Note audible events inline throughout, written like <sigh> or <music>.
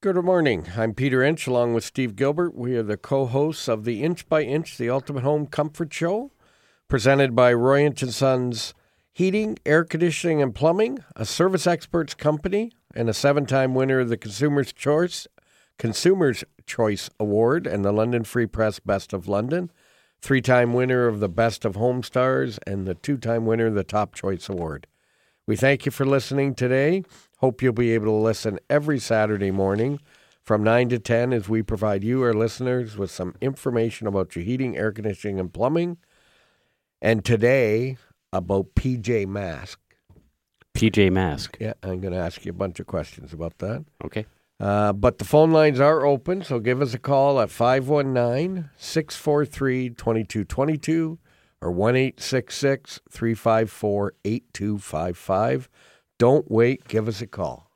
Good morning. I'm Peter Inch along with Steve Gilbert. We are the co hosts of the Inch by Inch, the Ultimate Home Comfort Show, presented by Roy Inch and Sons Heating, Air Conditioning, and Plumbing, a service experts company, and a seven time winner of the Consumer's Choice Consumer's Choice Award and the London Free Press Best of London, three time winner of the Best of HomeStars, and the two time winner of the Top Choice Award. We thank you for listening today. Hope you'll be able to listen every Saturday morning from 9 to 10 as we provide you, our listeners, with some information about your heating, air conditioning, and plumbing. And today, about PJ Mask. PJ Mask. Yeah, I'm going to ask you a bunch of questions about that. Okay. Uh, but the phone lines are open, so give us a call at 519 643 2222 or 1 354 8255. Don't wait, give us a call.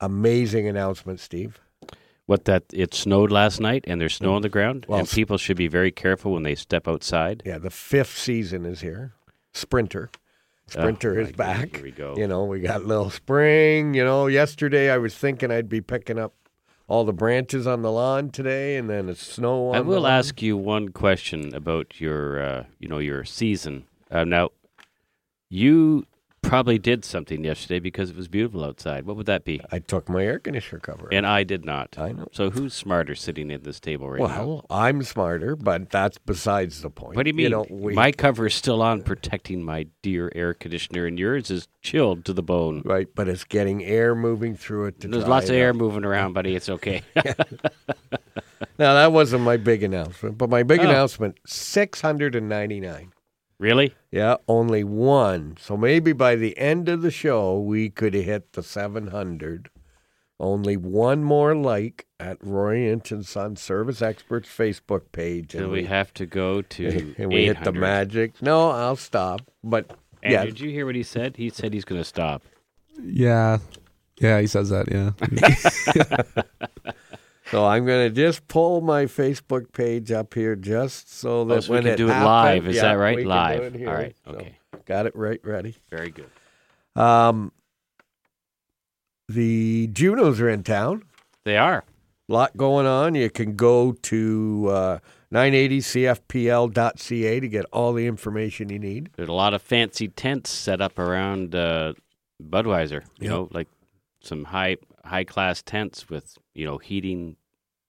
Amazing announcement, Steve. What that it snowed last night and there's snow on the ground Well, and people should be very careful when they step outside. Yeah, the fifth season is here. Sprinter. Sprinter Oh, is God, back. Here we go. You know, we got little spring. You know, yesterday I was thinking I'd be picking up all the branches on the lawn today, and then it's snow on I will ask you one question about your uh, you know your season. Uh, now you probably did something yesterday because it was beautiful outside. What would that be? I took my air conditioner cover. And I did not. I know. So who's smarter sitting at this table right now? Well, I'm smarter, but that's besides the point. What do you mean? know, we, My cover is still on, protecting my dear air conditioner, and yours is chilled to the bone. right, but it's getting air moving through it. There's lots of it air up. moving around, buddy. It's okay. <laughs> Now that wasn't my big announcement, but my big Oh. announcement: six hundred and ninety-nine. Really? Yeah, only one. So maybe by the end of the show, we could hit the 700. Only one more like at Roy Inch and Son Service Experts Facebook page. Do we have to go to <laughs> and we hit the magic. No, I'll stop. But And yeah, did you hear what he said? He said he's going to stop. Yeah. Yeah, he says that, yeah. <laughs> <laughs> so I'm going to just pull my Facebook page up here just so that Oh, so we can it do it happens- live. Is yeah, that right? we can do Live. All right. So, Okay. got it right ready. Very good. Um, the Junos are in town. They are. A lot going on. You can go to uh, 980cfpl.ca to get all the information you need. There's a lot of fancy tents set up around uh, Budweiser. You Yep. know, like some high high class tents with you know heating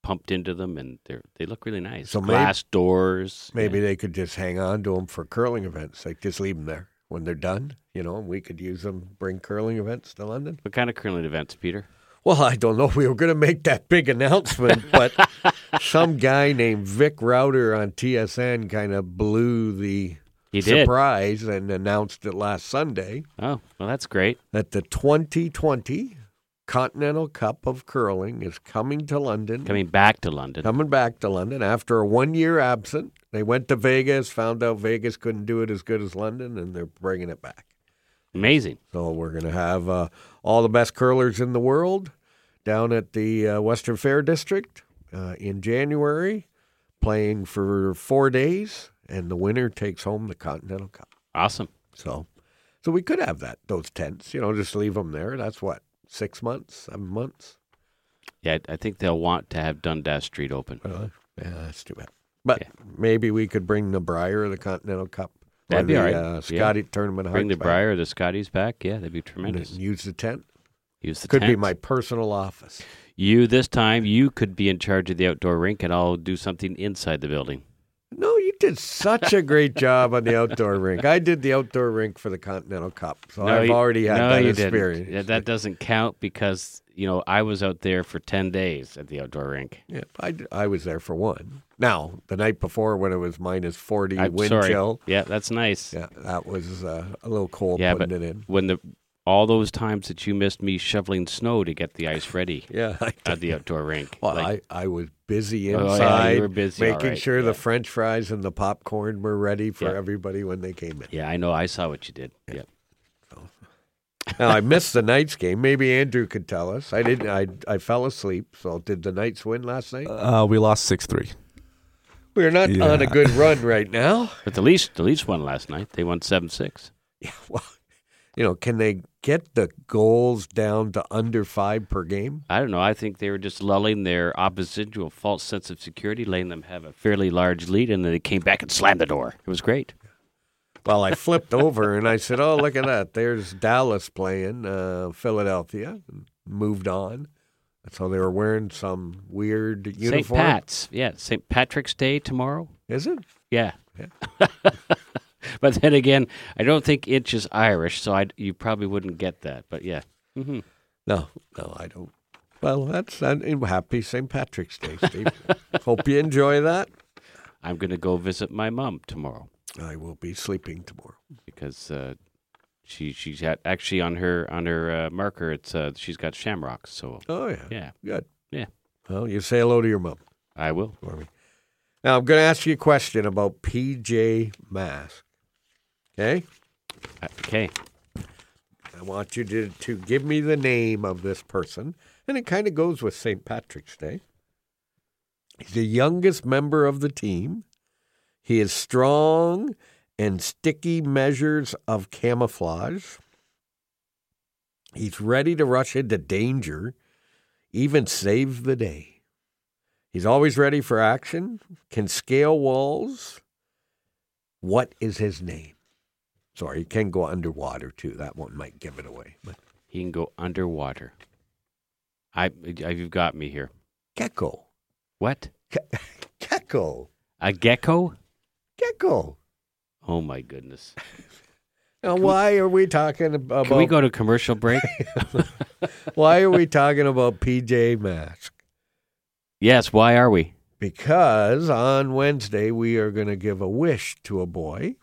pumped into them, and they they look really nice. So Glass doors. Maybe they could just hang on to them for curling events. Like just leave them there when they're done. You know, and we could use them. Bring curling events to London. What kind of curling events, Peter? Well, I don't know. <laughs> We were going to make that big announcement, but <laughs> some guy named Vic Rauter on TSN kind of blew the He did. surprise and announced it last Sunday. Oh, well, that's great. that the 2020 Continental Cup of Curling is coming to London. Coming back to London. Coming back to London after a one year absent. They went to Vegas, found out Vegas couldn't do it as good as London, and they're bringing it back. Amazing. So we're going to have uh, all the best curlers in the world down at the uh, Western Fair District uh, in January, playing for four days, and the winner takes home the Continental Cup. Awesome. So, so we could have that those tents. You know, just leave them there. That's what six months, seven months. Yeah, I I think they'll want to have Dundas Street open. Uh, yeah, that's too bad. But Yeah. maybe we could bring the Brier, the Continental Cup, That'd be the all right. uh, Yeah. Scotty Tournament. Bring the back Brier or the Scotties back. Yeah, that'd be tremendous. Use the tent. Use the Could be my personal office. You this time you could be in charge of the outdoor rink, and I'll do something inside the building. You did such a great job on the outdoor rink. I did the outdoor rink for the Continental Cup, so No, I've you- already had no, that experience. Yeah, that doesn't count because you know I was out there for ten days at the outdoor rink. Yeah, I, I was there for one. Now, the night before when it was minus 40 I'm wind sorry. chill, Yeah, that's nice. yeah, that was uh, a little cold Yeah, putting but it in. when the all those times that you missed me shoveling snow to get the ice ready <laughs> Yeah, I at the outdoor rink. Well, Like, I, I was busy Oh, yeah, you inside, were busy, making right, sure yeah. the French fries and the popcorn were ready for Yeah. everybody when they came in. yeah, I know. I saw what you did. Yeah. <laughs> Now I missed the Knights game. Maybe Andrew could tell us. I didn't. I I fell asleep. So did the Knights win last night? Uh, we lost 6 3. We're not yeah. on a good run right now. But the Leafs, the Leafs won last night. They won seven six. <laughs> Yeah, well, you know, can they get the goals down to under five per game? I don't know. I think they were just lulling their opposition to a false sense of security, letting them have a fairly large lead, and then they came back and slammed the door. It was great. Well, I <laughs> flipped over and I said, "Oh, look at that! There's Dallas playing uh, Philadelphia." And moved on. So they were wearing some weird uniform. St. Pat's, yeah, St. Patrick's Day tomorrow. Is it? Yeah. <laughs> <laughs> but then again, I don't think Inch is Irish, so I you probably wouldn't get that. But yeah, hmm No, no, I don't. Well, that's uh, happy St. Patrick's Day, Steve. <laughs> Hope you enjoy that. I'm going to go visit my mom tomorrow I will be sleeping tomorrow. because uh, she she's had, actually on her on her uh, marker. It's uh, she's got shamrocks. So Oh yeah, yeah, good. Yeah. Well, you say hello to your mom I will. for me. Now I'm going to ask you a question about PJ Mask. Okay, Okay. I want you to to give me the name of this person, and it kind of goes with St. Patrick's Day. He's the youngest member of the team. He is strong and sticky measures of camouflage. He's ready to rush into danger, even save the day. He's always ready for action, can scale walls. What is his name? Sorry, he can go underwater too. That one might give it away. But He can go underwater. I, I you've got me here. gecko. What? <laughs> Gecko. A gecko? Gecko. Oh my goodness! Now, <laughs> why are we talking about? Can we go to commercial break? Why are we talking about PJ Mask? yes. Why are we? Because on Wednesday we are going to give a wish to a boy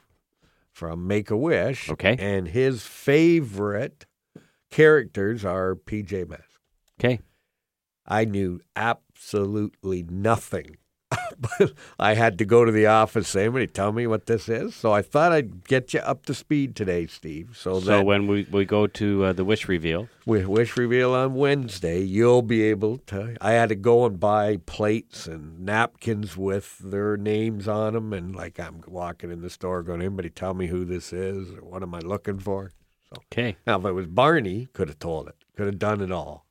from Make a Wish. Okay. And his favorite characters are PJ Mask. Okay. I knew absolutely nothing. <laughs> but I had to go to the office. Somebody tell me what this is. So I thought I'd get you up to speed today, Steve. So, So when we, we go to uh, the wish reveal, with Wish Reveal on Wednesday, you'll be able to. I had to go and buy plates and napkins with their names on them, and like I'm walking in the store, going, "Anybody tell me who this is or what am I looking for?" okay, Now, if it was Barney, could have told it, could have done it all,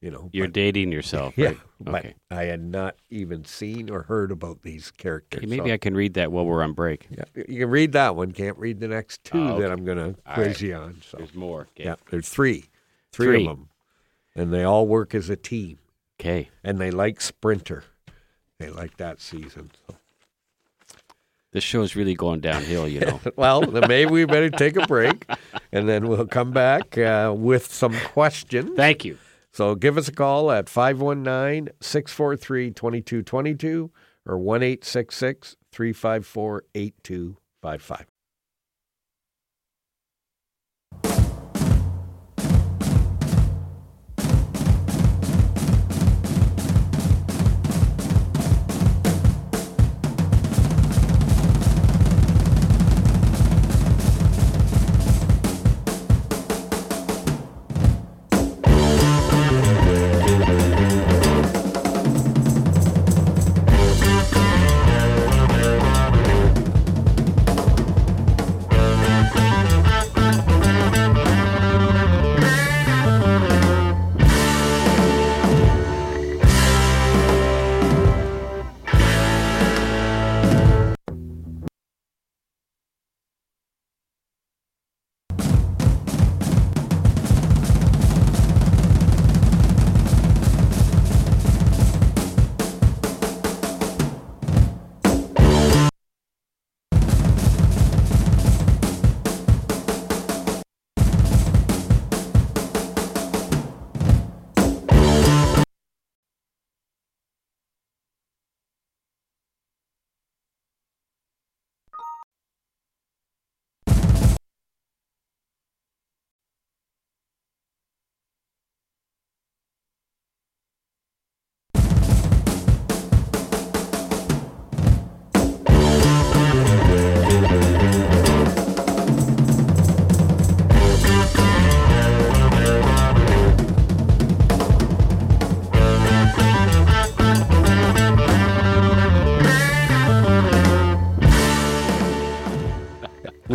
you know. you're but- dating yourself, <laughs> yeah, right? but Okay. I had not even seen or heard about these characters. Okay, maybe so- I can read that while we're on break. yeah, you can read that one. Can't read the next two Oh, that. I'm going to quiz right. you on. So There's more. Okay. yeah, there's three, three, Three. of them, and they all work as a team, Okay. and they like Sprinter. They like that season. So. This show is really going downhill, you know. <laughs> Well, then maybe we better take a break, and then we'll come back uh, with some questions. Thank you. So give us a call at 519 643 2222 or 1 354 8255.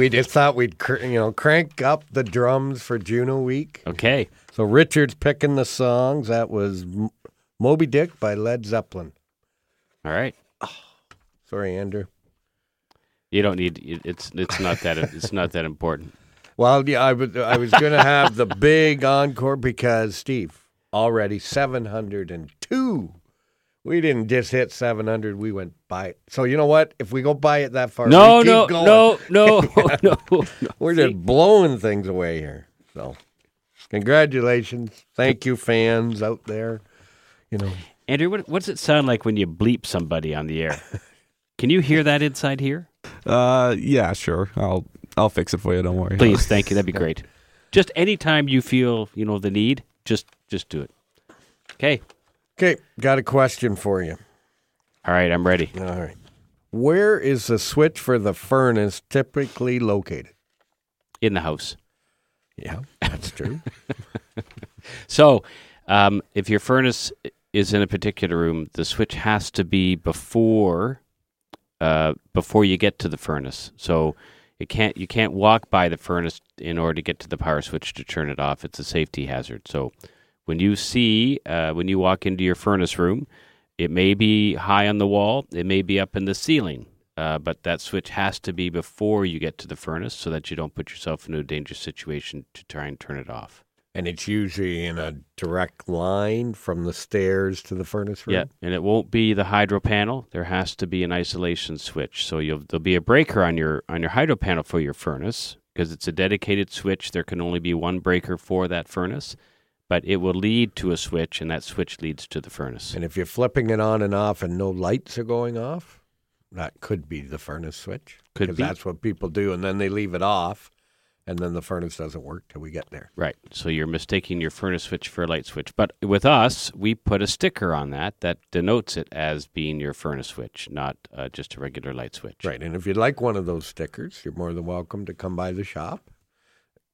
We just thought we'd cr- you know crank up the drums for Juno Week. Okay. So Richard's picking the songs. That was M- Moby Dick by Led Zeppelin. All right. <sighs> Sorry, Andrew. You don't need it- it's it's not that it's not that important. <laughs> Well, yeah, I was I was going to have the big encore because Steve already seven hundred and two. We didn't just hit seven hundred. We went by it. So you know what? If we go by it that far, No, we keep no, going. no, <laughs> no, <laughs> no, no. We're just blowing things away here. So, congratulations. Thank you, fans out there. You know, Andrew, what, does it sound like when you bleep somebody on the air? <laughs> Can you hear that inside here? Uh, yeah, sure. I'll I'll fix it for you. Don't worry. Please, thank you. That'd be great. Just anytime you feel you know the need, just just do it. Okay. Okay, got a question for you. All right, I'm ready. All right. Where is the switch for the furnace typically located? In the house. Yeah, that's true. <laughs> So, um, if your furnace is in a particular room, the switch has to be before uh, before you get to the furnace. So it can't you can't walk by the furnace in order to get to the power switch to turn it off. It's a safety hazard. So when you see uh, when you walk into your furnace room, it may be high on the wall, it may be up in the ceiling. Uh, but that switch has to be before you get to the furnace so that you don't put yourself into a dangerous situation to try and turn it off. and it's usually in a direct line from the stairs to the furnace room. Yeah, and it won't be the hydro panel. There has to be an isolation switch. So you'll there'll be a breaker on your on your hydro panel for your furnace because it's a dedicated switch. There can only be one breaker for that furnace, but it will lead to a switch, and that switch leads to the furnace. And if you're flipping it on and off and no lights are going off, that could be the furnace switch. Could 'Cause be. that's what people do, and then they leave it off, and then the furnace doesn't work till we get there. Right. So you're mistaking your furnace switch for a light switch. But with us, we put a sticker on that that denotes it as being your furnace switch, not uh, just a regular light switch. Right. And if you'd like one of those stickers, you're more than welcome to come by the shop.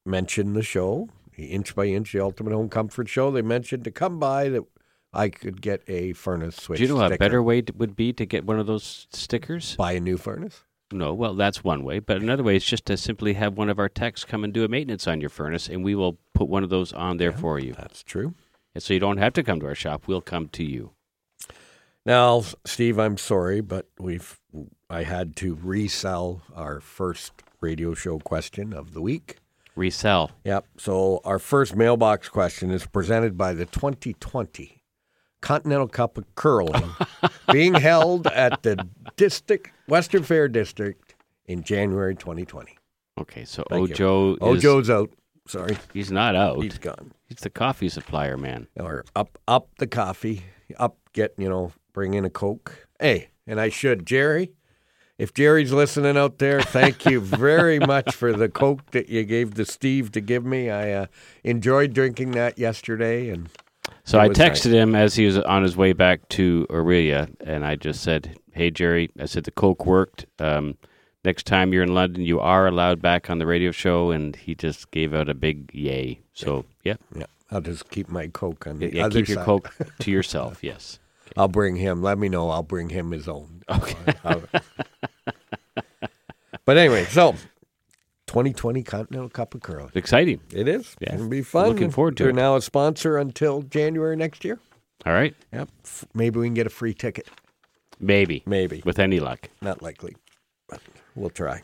Mention the show, Inch by Inch, the Ultimate Home Comfort Show. They mentioned to come by that I could get a furnace switch. Do you know a better way to, would be to get one of those stickers? buy a new furnace? No, well, that's one way. But another way is just to simply have one of our techs come and do a maintenance on your furnace, and we will put one of those on there for you. That's true. And so you don't have to come to our shop. We'll come to you. Now, Steve, I'm sorry, but we've I had to resell our first radio show question of the week. Resell. Yep. So our first mailbox question is presented by the 2020 Continental Cup of Curling <laughs> being held at the District Western Fair District in January 2020. Okay, so Thank you. Ojo is Ojo's out. Sorry, he's not out. he's gone. He's the coffee supplier, man. Or up, up the coffee, up get you know, bring in a coke. Hey, and I should Jerry. If Jerry's listening out there, thank you very <laughs> much for the coke that you gave to Steve to give me. I uh, enjoyed drinking that yesterday, and So I texted nice. him as he was on his way back to Aurelia, and I just said, "Hey Jerry," I said the coke worked. Um, next time you're in London, you are allowed back on the radio show, and he just gave out a big yay. So yeah, yeah, I'll just keep my coke on the yeah, other keep your side. coke <laughs> to yourself. Yes. I'll bring him. Let me know. I'll bring him his own. Okay. but anyway, so 2020 Continental Cup of Curling. Exciting. It is. Yeah. It'll be fun. Looking forward to They're it. now a sponsor until January next year. All right. Yep. Maybe we can get a free ticket. Maybe. Maybe. With any luck. Not likely, but we'll try.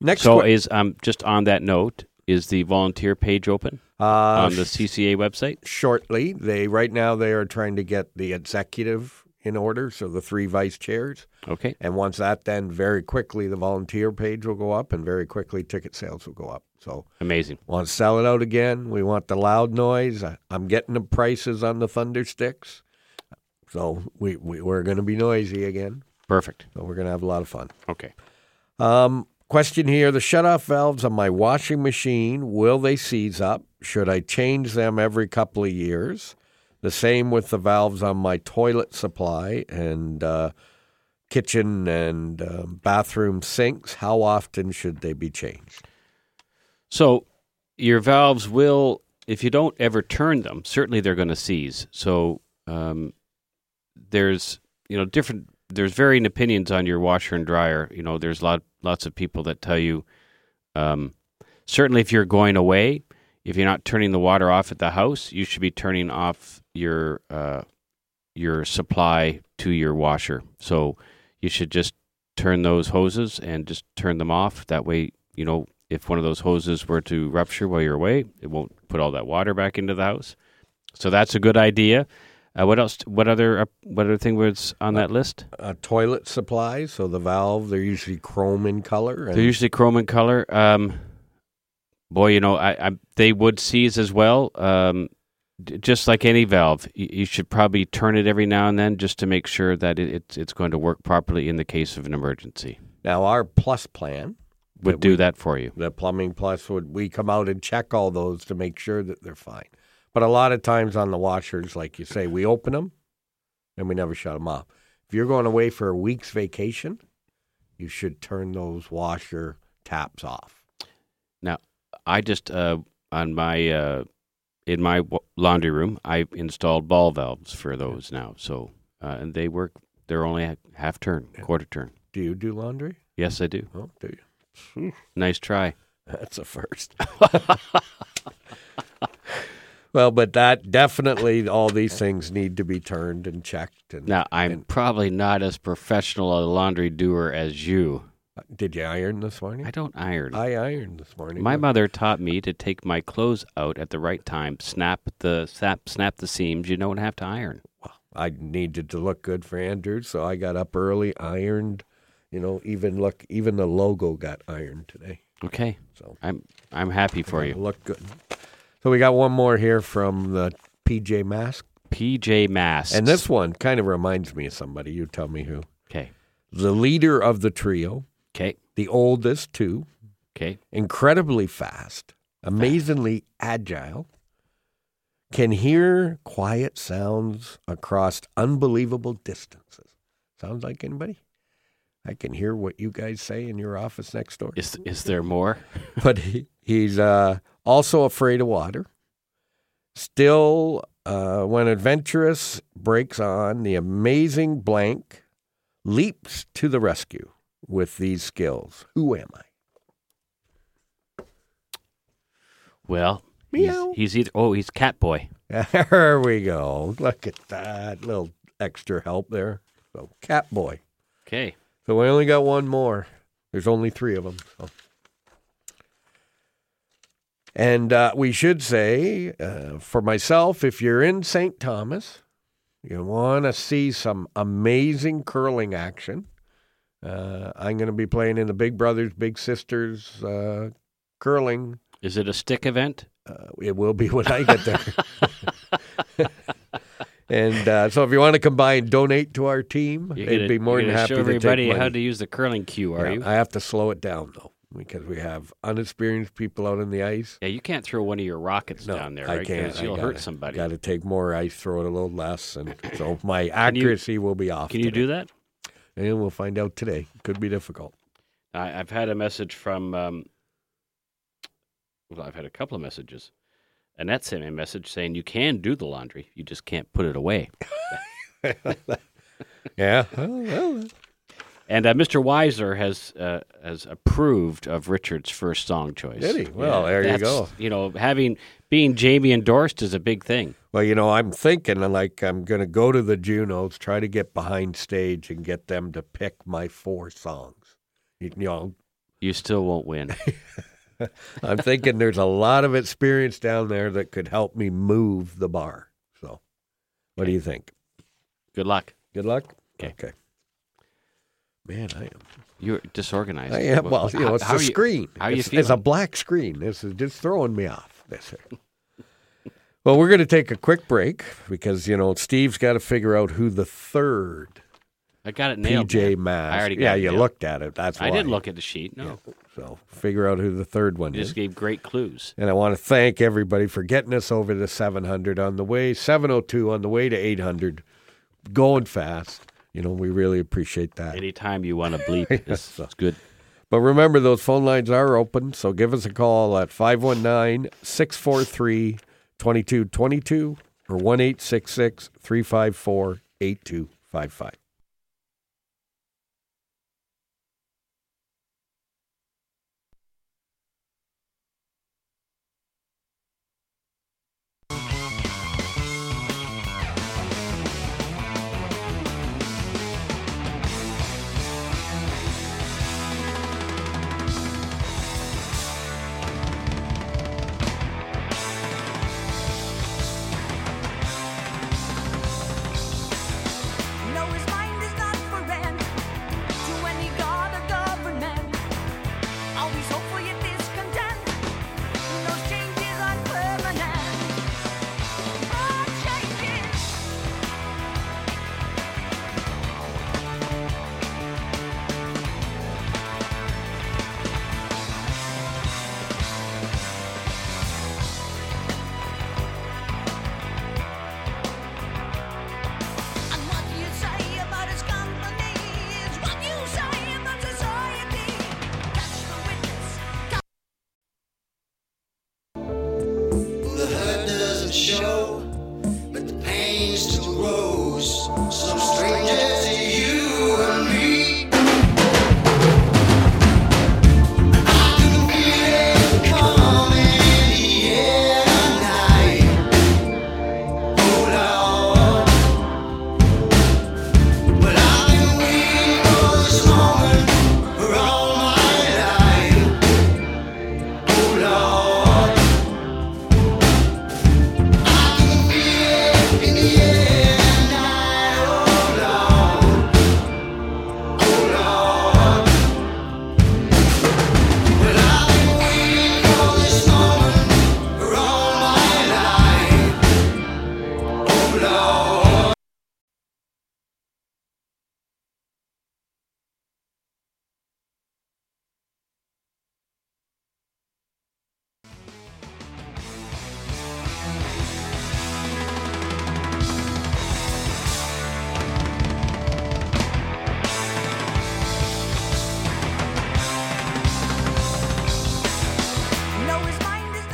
Next So que- is um just on that note, is the volunteer page open uh, on the CCA website? shortly. They right now they are trying to get the executive in order, so the three vice chairs. Okay. And once that, then very quickly the volunteer page will go up, and very quickly ticket sales will go up. So Amazing. want to sell it out again. We want the loud noise. I, I'm getting the prices on the thunder sticks, so we, we we're going to be noisy again. Perfect. So we're going to have a lot of fun. Okay. Um, question here: the shutoff valves on my washing machine will they seize up? Should I change them every couple of years? The same with the valves on my toilet supply and uh, kitchen and um, bathroom sinks. How often should they be changed? So your valves will, if you don't ever turn them, certainly they're going to seize. So um, there's you know different there's varying opinions on your washer and dryer. You know, there's a lot lots of people that tell you, um, certainly if you're going away, if you're not turning the water off at the house, you should be turning off your uh, your supply to your washer. So you should just turn those hoses and just turn them off. That way, you know, if one of those hoses were to rupture while you're away, it won't put all that water back into the house. So that's a good idea. Uh, what else? What other? Uh, what other thing was on that list? Uh, toilet supplies. So the valve, they're usually chrome in color. And They're usually chrome in color. Um, boy, you know, I, I they would seize as well. Um, d- just like any valve, you, you should probably turn it every now and then just to make sure that it, it's it's going to work properly in the case of an emergency. now our plus plan, Would do we- that for you. the plumbing plus, would we come out and check all those to make sure that they're fine. But a lot of times on the washers, like you say, we open them and we never shut them off. If you're going away for a week's vacation, you should turn those washer taps off. Now, I just uh, on my uh, in my laundry room, I installed ball valves for those now. So uh, and they work. They're only half turn, quarter turn. Do you do laundry? Yes, I do. Oh, do you? Nice try. <laughs> That's a first. <laughs> well, but that definitely all these things need to be turned and checked. And Now I'm and- probably not as professional a laundry doer as you. Uh, did you iron this morning? I don't iron. I ironed this morning. My mother taught me to take my clothes out at the right time, snap the snap, snap the seams. You don't have to iron. Well, I needed to look good for Andrew, so I got up early, ironed. You know, even look, even the logo got ironed today. Okay, So I'm I'm happy for you. Look good. So we got one more here from the PJ Mask, PJ Masks. and this one kind of reminds me of somebody. You tell me who. Okay. The leader of the trio, Okay. the oldest too, Okay. incredibly fast, amazingly agile, can hear quiet sounds across unbelievable distances. Sounds like anybody? I can hear what you guys say in your office next door. Is is there more? but he, he's uh, also afraid of water. Still, uh, when adventurous breaks on, the amazing blank leaps to the rescue with these skills. Who am I? Well, he's, Meow. he's either oh he's Cat Boy. <laughs> There we go. Look at that little extra help there. So, cat boy. Okay. So we only got one more. There's only three of them. So. And uh, we should say, uh, for myself, if you're in St. Thomas, you want to see some amazing curling action. Uh, I'm going to be playing in the Big Brothers Big Sisters uh, curling. Is it a stick event? Uh, it will be when I get there. <laughs> and uh, so, if you want to combine, donate to our team. You're It'd gonna- be more than happy show to everybody take money. how to use the curling cue. Are Yeah, you? I have to slow it down though because we have unexperienced people out on the ice. yeah, you can't throw one of your rockets No, down there, I can't. I you'll gotta- hurt somebody. Got to take more ice, throw it a little less, and <coughs> so my you- accuracy will be off. Can you do that? And we'll find out today. Could be difficult. I, I've had a message from. Um, well, I've had a couple of messages. Annette sent me a message saying you can do the laundry, you just can't put it away. <laughs> Yeah. Well, well, And uh, Mr. Weiser has uh, has approved of Richard's first song choice. Did he? Well, there you go. You know, having being Jamie endorsed is a big thing. well, you know, I'm thinking like I'm going to go to the Junos, try to get behind stage, and get them to pick my four songs. You, you know, You still won't win. <laughs> I'm thinking there's a lot of experience down there that could help me move the bar. So, what do you think? Good luck. Good luck. Okay. Okay. Man, I am. You're disorganized. I am. Well, you know, how- it's how the are you- screen. how are you it's, it's a black screen. This is just throwing me off. This. well, we're going to take a quick break because you know Steve's got to figure out who the third I got it nailed. PJ man. I already got yeah, you nailed. looked at it. That's why I didn't look at the sheet. No, So figure out who the third one you is. just gave great clues. And I want to thank everybody for getting us over the 700 on the way, 702 on the way to 800, going fast. You know, we really appreciate that. Anytime you want to bleep, <laughs> it's, it's good. But remember, those phone lines are open, so give us a call at 519 643 2222 or 1 354 8255.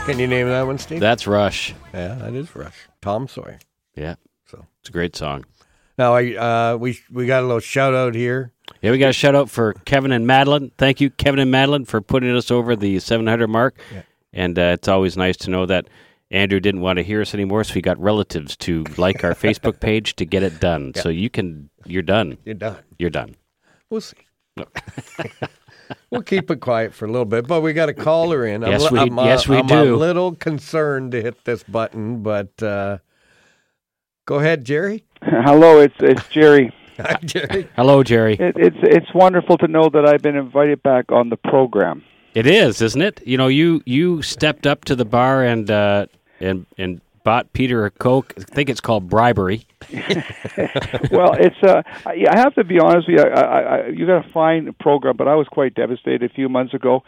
Can you name that one, Steve? That's Rush. yeah, that is Rush. Tom Sawyer. Yeah, So it's a great song. now I uh, we we got a little shout out here. Yeah, we got a shout out for Kevin and Madeline. Thank you, Kevin and Madeline, for putting us over the 700 mark. Yeah. And uh, it's always nice to know that Andrew didn't want to hear us anymore, so he got relatives to like our Facebook <laughs> page to get it done. So you can, you're done. You're done. You're done. We'll see. <laughs> we'll keep it quiet for a little bit, but we got a caller in. I'm, Yes, we- I'm, uh, yes, we I'm do. a little concerned to hit this button, but uh, go ahead, Jerry. Hello, it's it's Jerry. <laughs> Hi, Jerry. Hello, Jerry. It, it's it's wonderful to know that I've been invited back on the program. It is, isn't it? You know, you you stepped up to the bar and uh, and and bought Peter a Coke. I think it's called bribery. <laughs> well, it's uh, I I have to be honest with you. I, I, I, you got a fine program, but I was quite devastated a few months ago.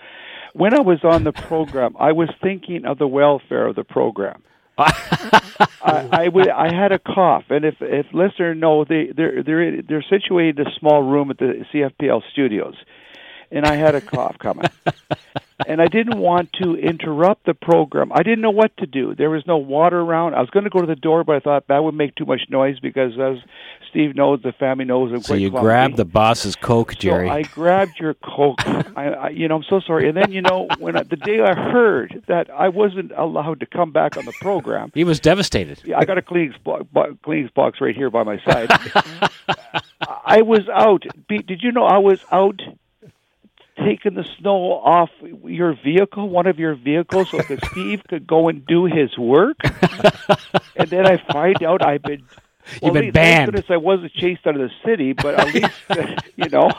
When I was on the program, I was thinking of the welfare of the program. <laughs> I, I, would, I had a cough, and if if listener know, they they're they're they're situated in a small room at the CFPL studios, and I had a cough coming, and I didn't want to interrupt the program. I didn't know what to do. There was no water around. I was going to go to the door, but I thought that would make too much noise because, as Steve knows, the family knows. I'm So you clumsy. grabbed the boss's Coke, Jerry. So I grabbed your coke. I, I, you know, I'm so sorry. And then, you know, when I, the day I heard that I wasn't allowed to come back on the program, he was devastated. yeah, I got a Kleenex, bo- bo- Kleenex box right here by my side. <laughs> I was out. Be- Did you know I was out taking the snow off your vehicle, one of your vehicles, so that <laughs> Steve could go and do his work? and then I find out I've been. You've been banned. goodness I wasn't chased out of the city, but at least, <laughs> you know.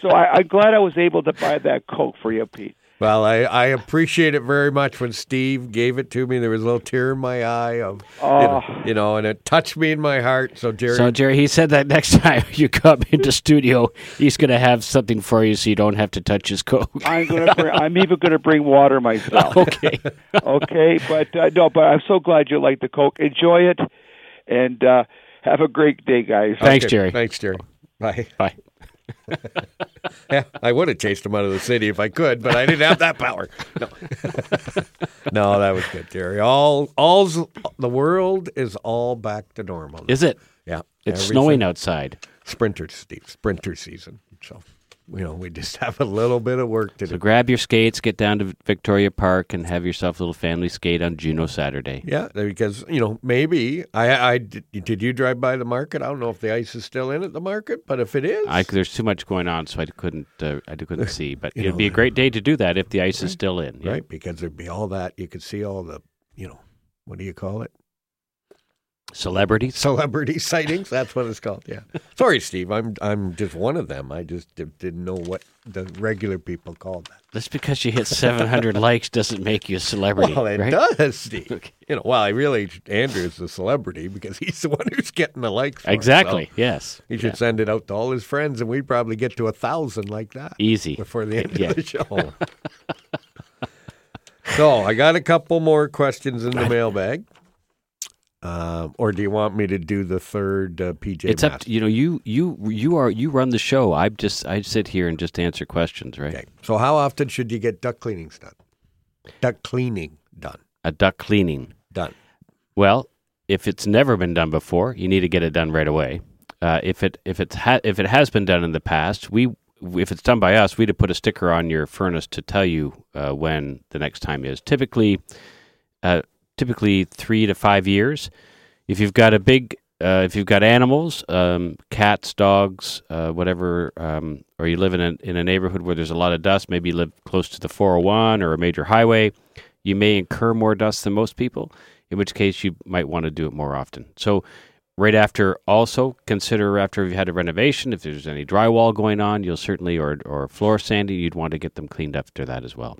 So I, I'm glad I was able to buy that Coke for you, Pete. Well, I, I appreciate it very much when Steve gave it to me. There was a little tear in my eye of, you, know, Oh. you know, and it touched me in my heart. So, Jerry, So Jerry, he said that next <laughs> time you come into studio, he's going to have something for you, so you don't have to touch his Coke. I'm gonna. I'm even going to bring water myself. <laughs> okay. okay, but uh, no, but I'm so glad you like the Coke. Enjoy it, and uh, have a great day, guys. Thanks, Okay, Jerry. Thanks, Jerry. Bye. Bye. <laughs> Yeah, I would have chased him out of the city if I could, but I didn't have that power. No, <laughs> no, that was good, Jerry. All, all's the world is all back to normal. Is it? yeah, It's everything- snowing outside. Sprinter, Steve. Sprinter season. So, you know, we just <laughs> have a little bit of work to So do. So grab your skates, get down to Victoria Park, and have yourself a little family skate on Juno Saturday. Yeah, because you know maybe I, I did, did you drive by the market? I don't know if the ice is still in at the market, but if it is, I, there's too much going on, so I couldn't. Uh, I couldn't see, but <laughs> it'd know, be a great day to do that if the ice is still in. yeah. right because there'd be all that you could see all the you know what do you call it Celebrities. celebrity <laughs> sightings. That's what it's called. Yeah. Sorry, Steve. I'm I'm just one of them. I just di- didn't know what the regular people called that. Just because you hit 700 <laughs> likes doesn't make you a celebrity, Well, it right? does, Steve. <laughs> You know, well, I really Andrew's the celebrity because he's the one who's getting the likes. for it, Exactly. so Yes. he should send it out to all his friends, and we'd probably get to a thousand like that Easy. before the end Yeah. of the show. so I got a couple more questions in the mailbag. Um, or do you want me to do the third uh, PJ? It's up. To, you know, you you you are you run the show. I just I sit here and just answer questions, right? Okay. So how often should you get duct cleanings done? Duct cleaning done. A duct cleaning. Done. Well, if it's never been done before, you need to get it done right away. Uh, if it if it's ha- if it has been done in the past, we if it's done by us, we'd have put a sticker on your furnace to tell you uh, when the next time is. Typically, uh, typically three to five years. If you've got a big uh, if you've got animals, um, cats, dogs, uh, whatever, um, or you live in a, in a neighborhood where there's a lot of dust, maybe you live close to the 401 or a major highway, you may incur more dust than most people, in which case you might want to do it more often. So, right after, also consider after you've had a renovation, if there's any drywall going on, you'll certainly, or, or floor sanding, you'd want to get them cleaned after that as well.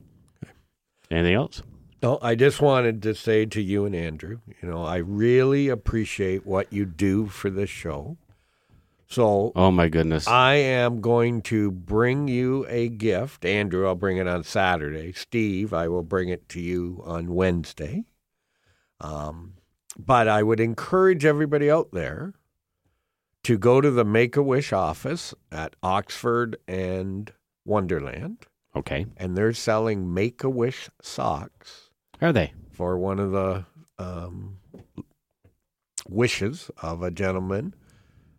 Anything else? No, I just wanted to say to you and Andrew, you know, I really appreciate what you do for this show. So Oh my goodness. I am going to bring you a gift. Andrew, I'll bring it on Saturday. Steve, I will bring it to you on Wednesday. Um, but I would encourage everybody out there to go to the Make a Wish office at Oxford and Wonderland, okay. and they're selling Make a Wish socks Are they? for one of the um, wishes of a gentleman.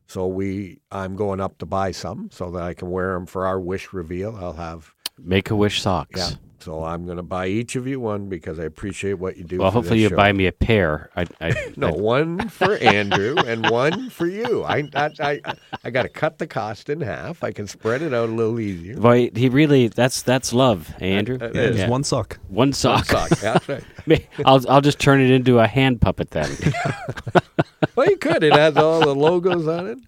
So we, I'm going up to buy some so that I can wear them for our wish reveal. I'll have, Make a wish socks. yeah. So I'm going to buy each of you one because I appreciate what you do. Well, for hopefully you show. buy me a pair. I, I <laughs> No, one for Andrew and one for you. I I I, I got to cut the cost in half. I can spread it out a little easier. Boy, he really that's that's love, Andrew. That- Yeah, that Yeah. one sock. One sock. Sock, that's right. <laughs> I'll I'll just turn it into a hand puppet then. <laughs> Well, you could. It has all the logos on it.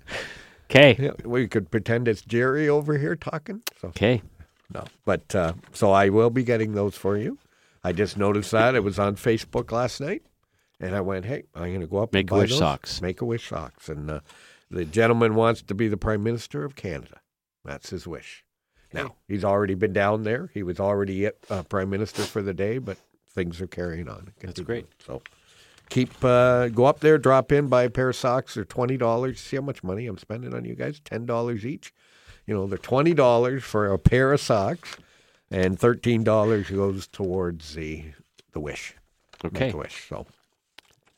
Okay. Yeah, we could pretend it's Jerry over here talking. So Okay. No, but uh, so I will be getting those for you. I just noticed that it was on Facebook last night, and I went, "Hey, I'm going to go up and Make a Wish those. socks. Make a wish socks." And uh, the gentleman wants to be the prime minister of Canada. That's his wish. Now he's already been down there. He was already uh, prime minister for the day, but things are carrying on. That's great. So keep uh, go up there, drop in, buy a pair of socks. They're twenty dollars. See how much money I'm spending on you guys? Ten dollars each. You know, they're twenty dollars for a pair of socks, and thirteen dollars goes towards the the wish. Okay. A wish. So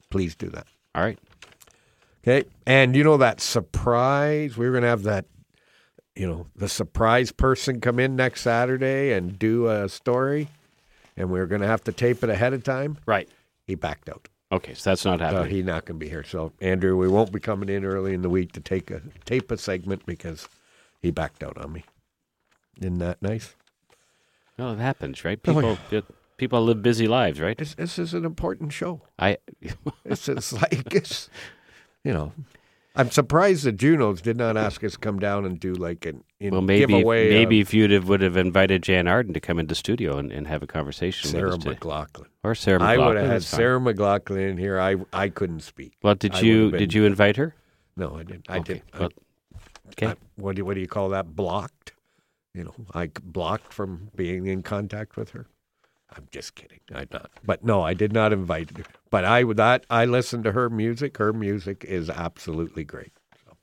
please do that. All right. Okay. And you know that surprise, we were going to have that, you know, the surprise person come in next Saturday and do a story, and we are going to have to tape it ahead of time. Right. He backed out. Okay. So that's not So happening. he's not going to be here. So, Andrew, we won't be coming in early in the week to take a tape a segment because he backed out on me. Isn't that nice? well, it happens, right? Oh, People people live busy lives, right? This, this is an important show. I <laughs> It's just like it's, you know, I'm surprised the Junos did not ask us to come down and do like an know, well maybe giveaway. maybe of if you'd have would have invited Jann Arden to come into studio and, and have a conversation Sarah with us today. McLachlan. or Sarah I would have had. Sarah McLachlan in here. I I couldn't speak. Well, did I you did you invite her? No, I didn't. I Okay, did. I- well, okay. I- what do you, what do you call that? Blocked. You know, I blocked from being in contact with her. I'm just kidding. I'm not. But no, I did not invite her. But I would that I listened to her music. Her music is absolutely great. So.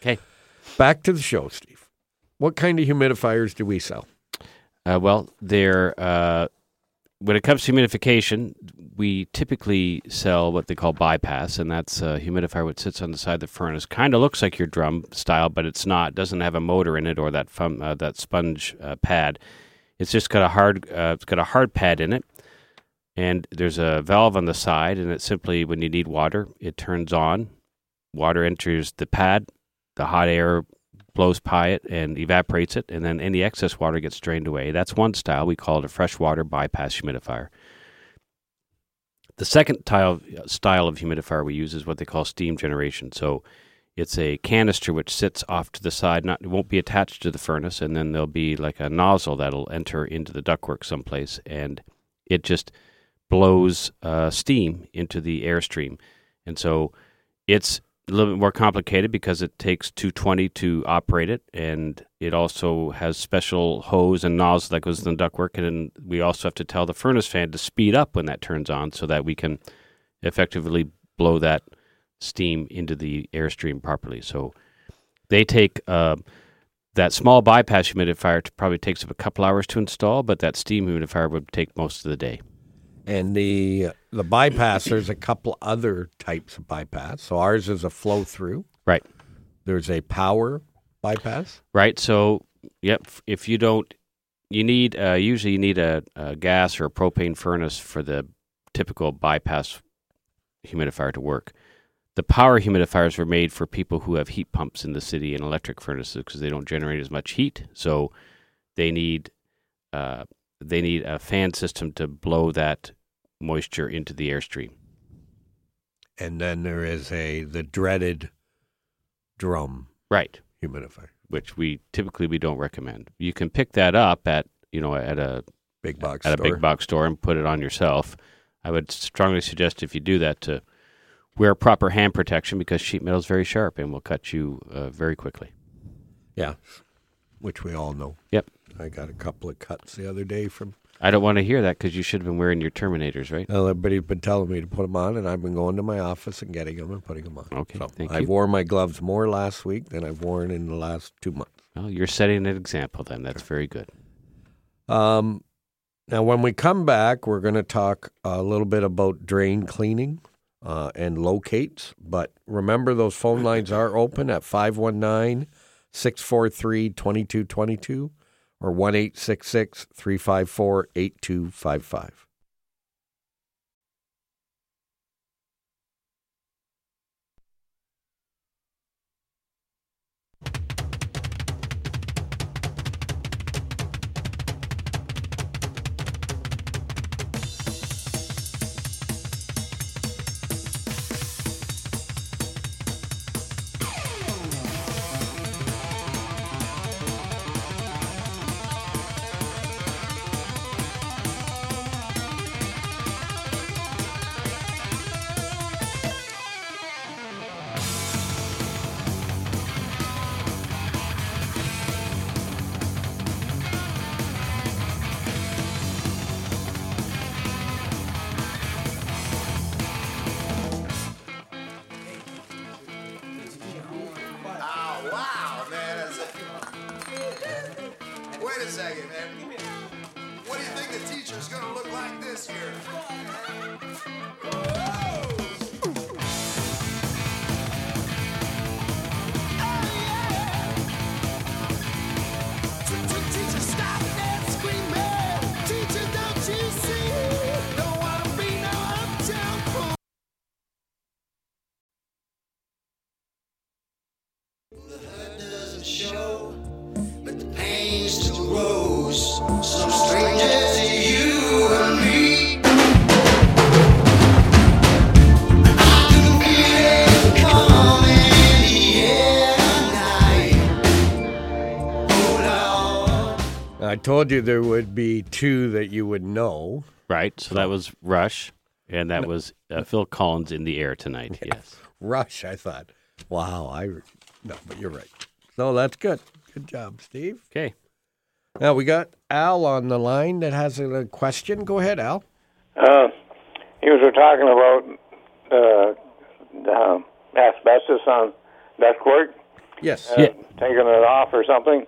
Okay. Back to the show, Steve. What kind of humidifiers do we sell? Uh, well, they're uh, when it comes to humidification, we typically sell what they call bypass, and that's a humidifier which sits on the side of the furnace. Kind of looks like your drum style, but it's not. Doesn't have a motor in it or that fun, uh, that sponge uh, pad. It's just got a hard uh, it's got a hard pad in it, and there's a valve on the side, and it simply when you need water, it turns on. Water enters the pad, the hot air blows by it and evaporates it, and then any excess water gets drained away. That's one style. We call it a freshwater bypass humidifier. The second tile, style of humidifier we use is what they call steam generation. So it's a canister which sits off to the side. Not it won't be attached to the furnace, and then there'll be like a nozzle that'll enter into the ductwork someplace, and it just blows uh, steam into the airstream. And so it's a little bit more complicated because it takes 220 to operate it, and it also has special hose and nozzle that goes in the ductwork. And we also have to tell the furnace fan to speed up when that turns on so that we can effectively blow that steam into the airstream properly. So they take uh, that small bypass humidifier. Probably takes up a couple hours to install, but that steam humidifier would take most of the day. And the the bypass, there's a couple other types of bypass. So ours is a flow through. Right. There's a power bypass. Right. So, yep. If you don't, you need uh, usually you need a, a gas or a propane furnace for the typical bypass humidifier to work. The power humidifiers were made for people who have heat pumps in the city and electric furnaces because they don't generate as much heat. So they need uh, they need a fan system to blow that moisture into the airstream. And then there is a the dreaded drum Right. humidifier. Which we typically we don't recommend. You can pick that up at you know at a Big box at store. a big box store and put it on yourself. I would strongly suggest if you do that to wear proper hand protection because sheet metal is very sharp and will cut you uh, very quickly. Yeah. Which we all know. Yep. I got a couple of cuts the other day from I don't want to hear that because you should have been wearing your Terminators, right? Well, everybody's been telling me to put them on, and I've been going to my office and getting them and putting them on. Okay, so thank I've you. worn my gloves more last week than I've worn in the last two months. Well, you're setting an example then. That's very good. Um, now, when we come back, we're going to talk a little bit about drain cleaning uh, and locates. But remember, those phone lines are open at 519 643 2222 or 1 354 8255. I told you there would be two that you would know. Right. So that was Rush, and that was uh, Phil Collins in the air tonight. Yes. <laughs> Rush, I thought. Wow, I no, but you're right. So that's good. Good job, Steve. Okay. Now we got Al on the line that has a question. Go ahead, Al. Uh, you were talking about uh, the asbestos on ductwork, Yes. uh, taking it off or something.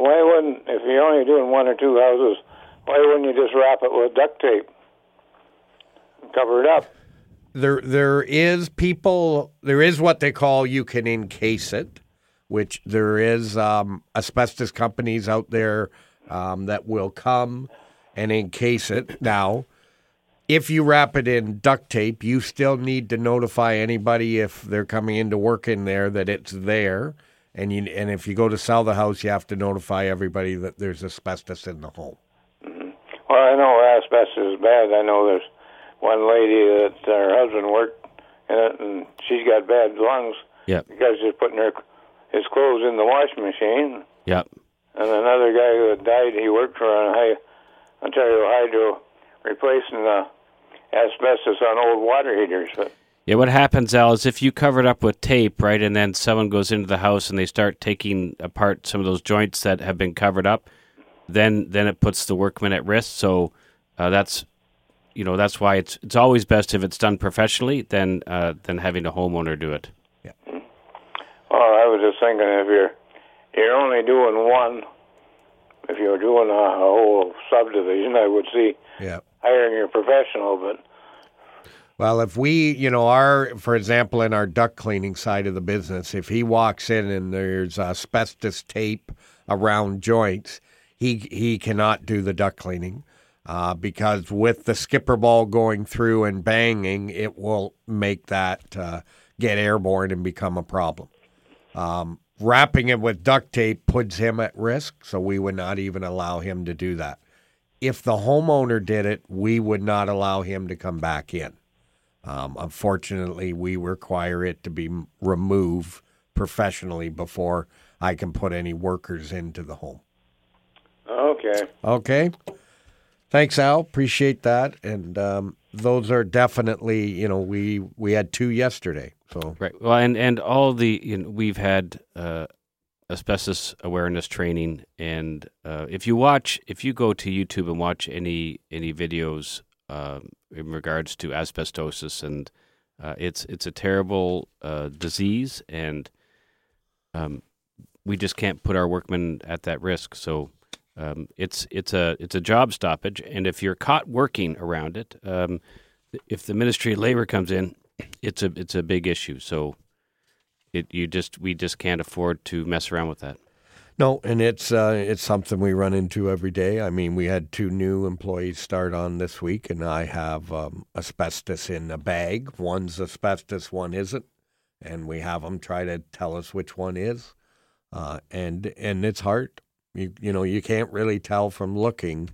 Why wouldn't, if you're only doing one or two houses, why wouldn't you just wrap it with duct tape? Cover it up. There, there is people. There is what they call you can encase it, which there is um, asbestos companies out there um, that will come and encase it. Now, if you wrap it in duct tape, you still need to notify anybody if they're coming into work in there that it's there. And you, and if you go to sell the house, you have to notify everybody that there's asbestos in the home. Mm-hmm. Well, I know asbestos is bad. I know there's one lady that her husband worked in it, and she's got bad lungs Yep. because she's putting her his clothes in the washing machine. Yep. And another guy who had died, he worked for a high, Ontario Hydro, replacing the asbestos on old water heaters. But Yeah, what happens, Al, is if you cover it up with tape, right, and then someone goes into the house and they start taking apart some of those joints that have been covered up, then then it puts the workman at risk. So uh, that's you know that's why it's it's always best if it's done professionally than uh, than having a homeowner do it. Yeah. well, I was just thinking if you're you're only doing one, if you're doing a, a whole subdivision, I would see Yeah. hiring your professional, but Well, if we, you know, our, for example, in our duct cleaning side of the business, if he walks in and there's asbestos tape around joints, he he cannot do the duct cleaning uh, because with the skipper ball going through and banging, it will make that uh, get airborne and become a problem. Um, wrapping it with duct tape puts him at risk, so we would not even allow him to do that. If the homeowner did it, we would not allow him to come back in. Um, unfortunately, we require it to be removed professionally before I can put any workers into the home. okay. Okay. Thanks, Al. Appreciate that. And um, those are definitely, you know, we we had two yesterday. So Right. Well, and and all the you know, we've had uh, asbestos awareness training, and uh, if you watch, if you go to YouTube and watch any any videos um, in regards to asbestosis, and uh, it's it's a terrible uh, disease, and um, we just can't put our workmen at that risk. So. Um, it's it's a it's a job stoppage, and if you're caught working around it, um, if the Ministry of Labor comes in, it's a it's a big issue. So it you just we just can't afford to mess around with that. No, and it's uh, it's something we run into every day. I mean, we had two new employees start on this week, and I have um, asbestos in a bag. One's asbestos, one isn't, and we have them try to tell us which one is, uh, and and it's hard. You you know you can't really tell from looking.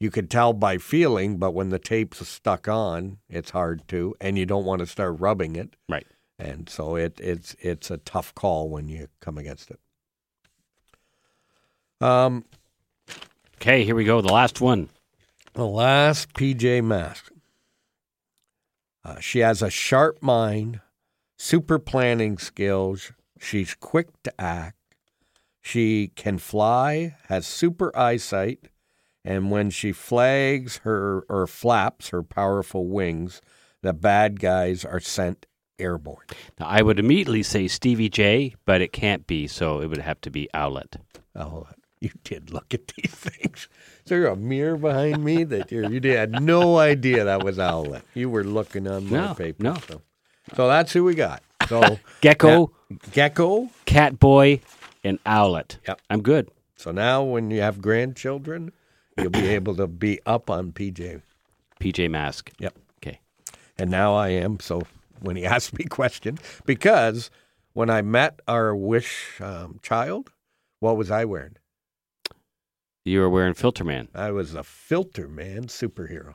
You could tell by feeling, but when the tape's stuck on, it's hard to, and you don't want to start rubbing it. Right. And so it it's it's a tough call when you come against it. Um, Okay, here we go. The last one. the last PJ Mask. Uh, she has a sharp mind, super planning skills. She's quick to act. She can fly, has super eyesight, and when she flags her or flaps her powerful wings, the bad guys are sent airborne. Now, I would immediately say Stevie J, but it can't be, so it would have to be Owlet. Oh, you did look at these <laughs> things. Is there a mirror behind me that you're, you had no idea that was Owlet? You were looking on my No, paper. no. So, so that's who we got. So <laughs> Gecko, Gecko. Catboy, and Owlet. Yep. I'm good. So now when you have grandchildren, you'll be <clears throat> able to be up on PJ. PJ Mask. Yep. Okay. And now I am. So when he <laughs> asked me questions, because when I met our wish um, child, what was I wearing? You were wearing Filter Man. I was a filter man superhero.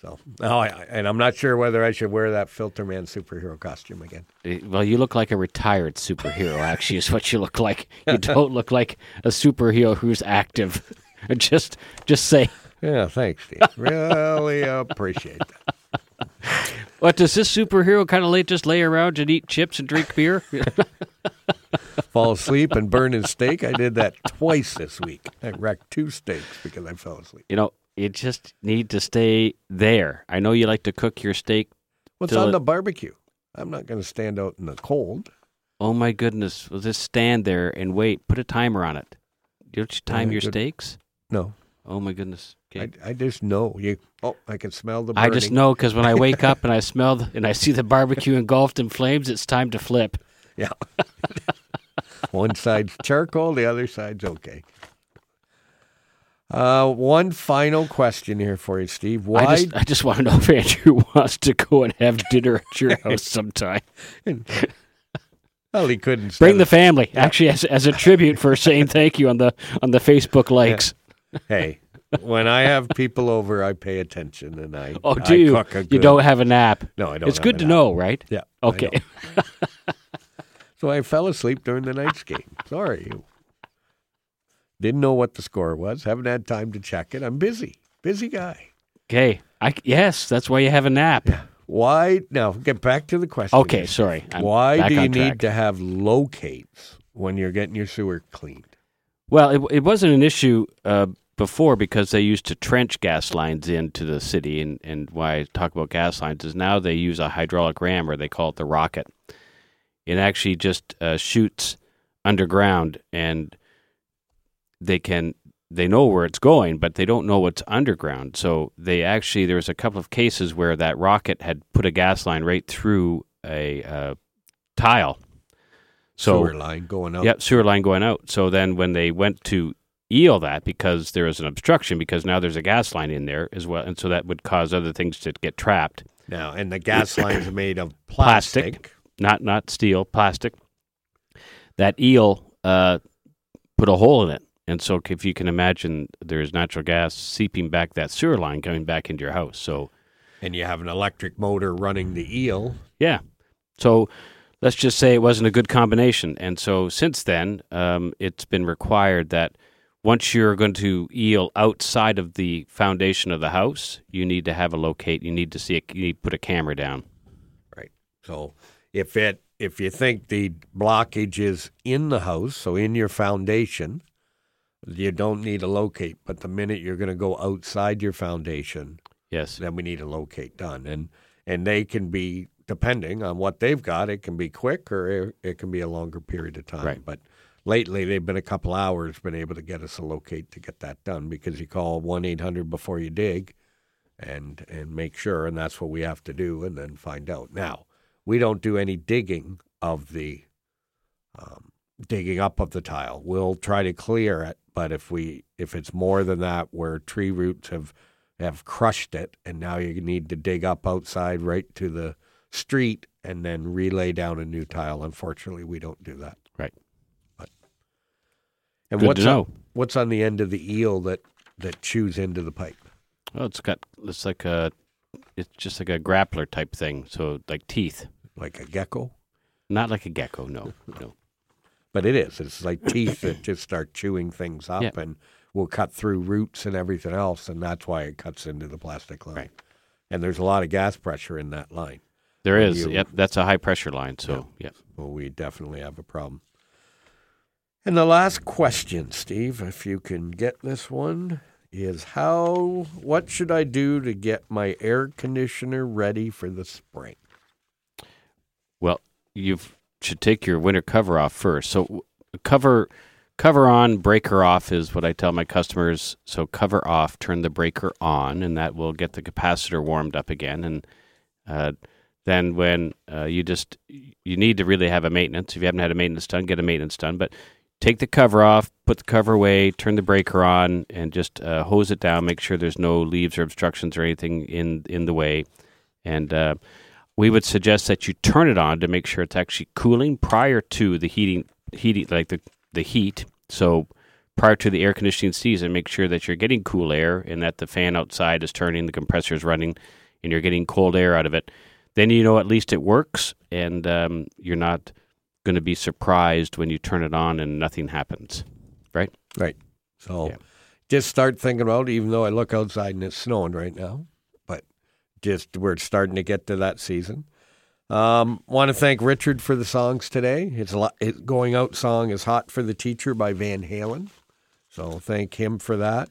So, oh, I, and I'm not sure whether I should wear that filter man superhero costume again. Eh, Well, you look like a retired superhero, actually, is what you look like. You don't look like a superhero who's active. <laughs> just just say, Yeah, thanks, Steve. really appreciate that. what does this superhero kind of lay, just lay around and eat chips and drink beer? <laughs> <laughs> Fall asleep and burn his steak. I did that twice this week. I wrecked two steaks because I fell asleep. you know, you just need to stay there. I know you like to cook your steak. What's on it- the barbecue? I'm not going to stand out in the cold. Oh my goodness! Well, just stand there and wait. Put a timer on it. Don't you time Yeah, your good. steaks? No, Oh my goodness! Okay. I, I just know you. Oh, I can smell the. I just know because when I wake up <laughs> and I smell the, and I see the barbecue engulfed in flames, it's time to flip. Yeah. <laughs> one side's charcoal, the other side's okay. Uh, one final question here for you, Steve. Why? I just, I just want to know if Andrew <laughs> wants to go and have dinner at your <laughs> house sometime. <laughs> well, he couldn't Bring the it- family, actually, as, as a tribute for saying thank you on the on the Facebook likes. Hey, when I have people over, I pay attention and I. Oh, I do you? cook a You don't have a nap. No, I don't. It's good to know, right? Yeah. Okay. So I fell asleep during the night's game. Sorry. Didn't know what the score was. Haven't had time to check it. I'm busy. Busy guy. Okay. I yes, that's why you have a nap. Why? Now, get back to the question. Okay, sorry. I'm Why do you need to have locates when you're getting your sewer cleaned? Well, it, it wasn't an issue uh, before because they used to trench gas lines into the city, and, and why I talk about gas lines is now they use a hydraulic ram, or they call it the rocket. It actually just uh, shoots underground, and they can they know where it's going, but they don't know what's underground. So they actually there was a couple of cases where that rocket had put a gas line right through a uh, tile. So Sewer line going out. Yep, sewer line going out. So then when they went to eel that because there was an obstruction because now there's a gas line in there as well, and so that would cause other things to get trapped. Now, and the gas <coughs> lines are made of Plastic. plastic. Not not steel, plastic. That eel uh, put a hole in it, and so if you can imagine, there's natural gas seeping back that sewer line coming back into your house. So and you have an electric motor running the eel. Yeah. So let's just say it wasn't a good combination. And so since then, um, it's been required that once you're going to eel outside of the foundation of the house, you need to have a locate. You need to see it. You need to put a camera down. Right. So if it if you think the blockage is in the house, so in your foundation, you don't need to locate. But the minute you're going to go outside your foundation, Yes. then we need a locate done. And and they can be depending on what they've got, it can be quick or it, it can be a longer period of time. Right. But lately they've been a couple hours been able to get us a locate to get that done because you call one eight hundred before you dig and and make sure and that's what we have to do and then find out. Now, we don't do any digging of the um, digging up of the tile. We'll try to clear it, but if we if it's more than that where tree roots have have crushed it and now you need to dig up outside right to the street and then relay down a new tile. Unfortunately, we don't do that. Right. But and Good what's on, what's on the end of the eel that that chews into the pipe? Well, it's got it's like a it's just like a grappler type thing. So like teeth, Like a gecko? not like a gecko. No, no. But it is. It's like teeth that just start chewing things up Yeah. and will cut through roots and everything else, and that's why it cuts into the plastic line. Right. And there's a lot of gas pressure in that line. There is. You- Yep. That's a high pressure line. So yeah. Well, we definitely have a problem. And the last question, Steve, if you can get this one, is how what should I do to get my air conditioner ready for the spring? Well, you should take your winter cover off first. So cover cover on, breaker off is what I tell my customers. So cover off, turn the breaker on, and that will get the capacitor warmed up again. And uh, then when uh, you just you need to really have a maintenance. If you haven't had a maintenance done, get a maintenance done. But take the cover off, put the cover away, turn the breaker on, and just uh, hose it down. Make sure there's no leaves or obstructions or anything in in the way. And uh, we would suggest that you turn it on to make sure it's actually cooling prior to the heating heating like the the heat. So prior to the air conditioning season, make sure that you're getting cool air and that the fan outside is turning, the compressor is running, and you're getting cold air out of it. Then you know at least it works, and um, you're not going to be surprised when you turn it on and nothing happens. Right? Right. So Yeah. just start thinking about it, even though I look outside and it's snowing right now. Just we're starting to get to that season. Um, want to thank Richard for the songs today. His, his going out song is "Hot for the Teacher" by Van Halen. So thank him for that.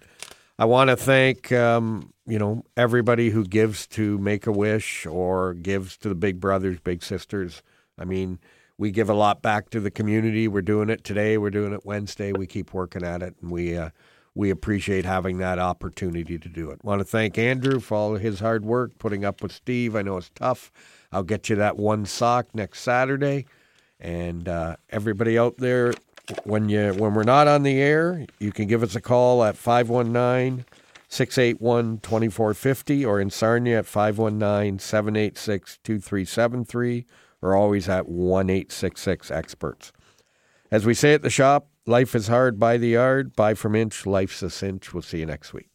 I want to thank um, you know everybody who gives to Make a Wish or gives to the Big Brothers, Big Sisters. I mean, we give a lot back to the community. We're doing it today. We're doing it Wednesday. We keep working at it, and we uh, we appreciate having that opportunity to do it. Want to thank Andrew for all his hard work putting up with Steve. I know it's tough. I'll get you that one sock next Saturday, and uh, everybody out there, when you when we're not on the air, you can give us a call at 519 681 2450 or in Sarnia at 519 786 2373 or always at 1 866 experts. As we say at the shop, life is hard by the yard, buy from inch, life's a cinch. We'll see you next week.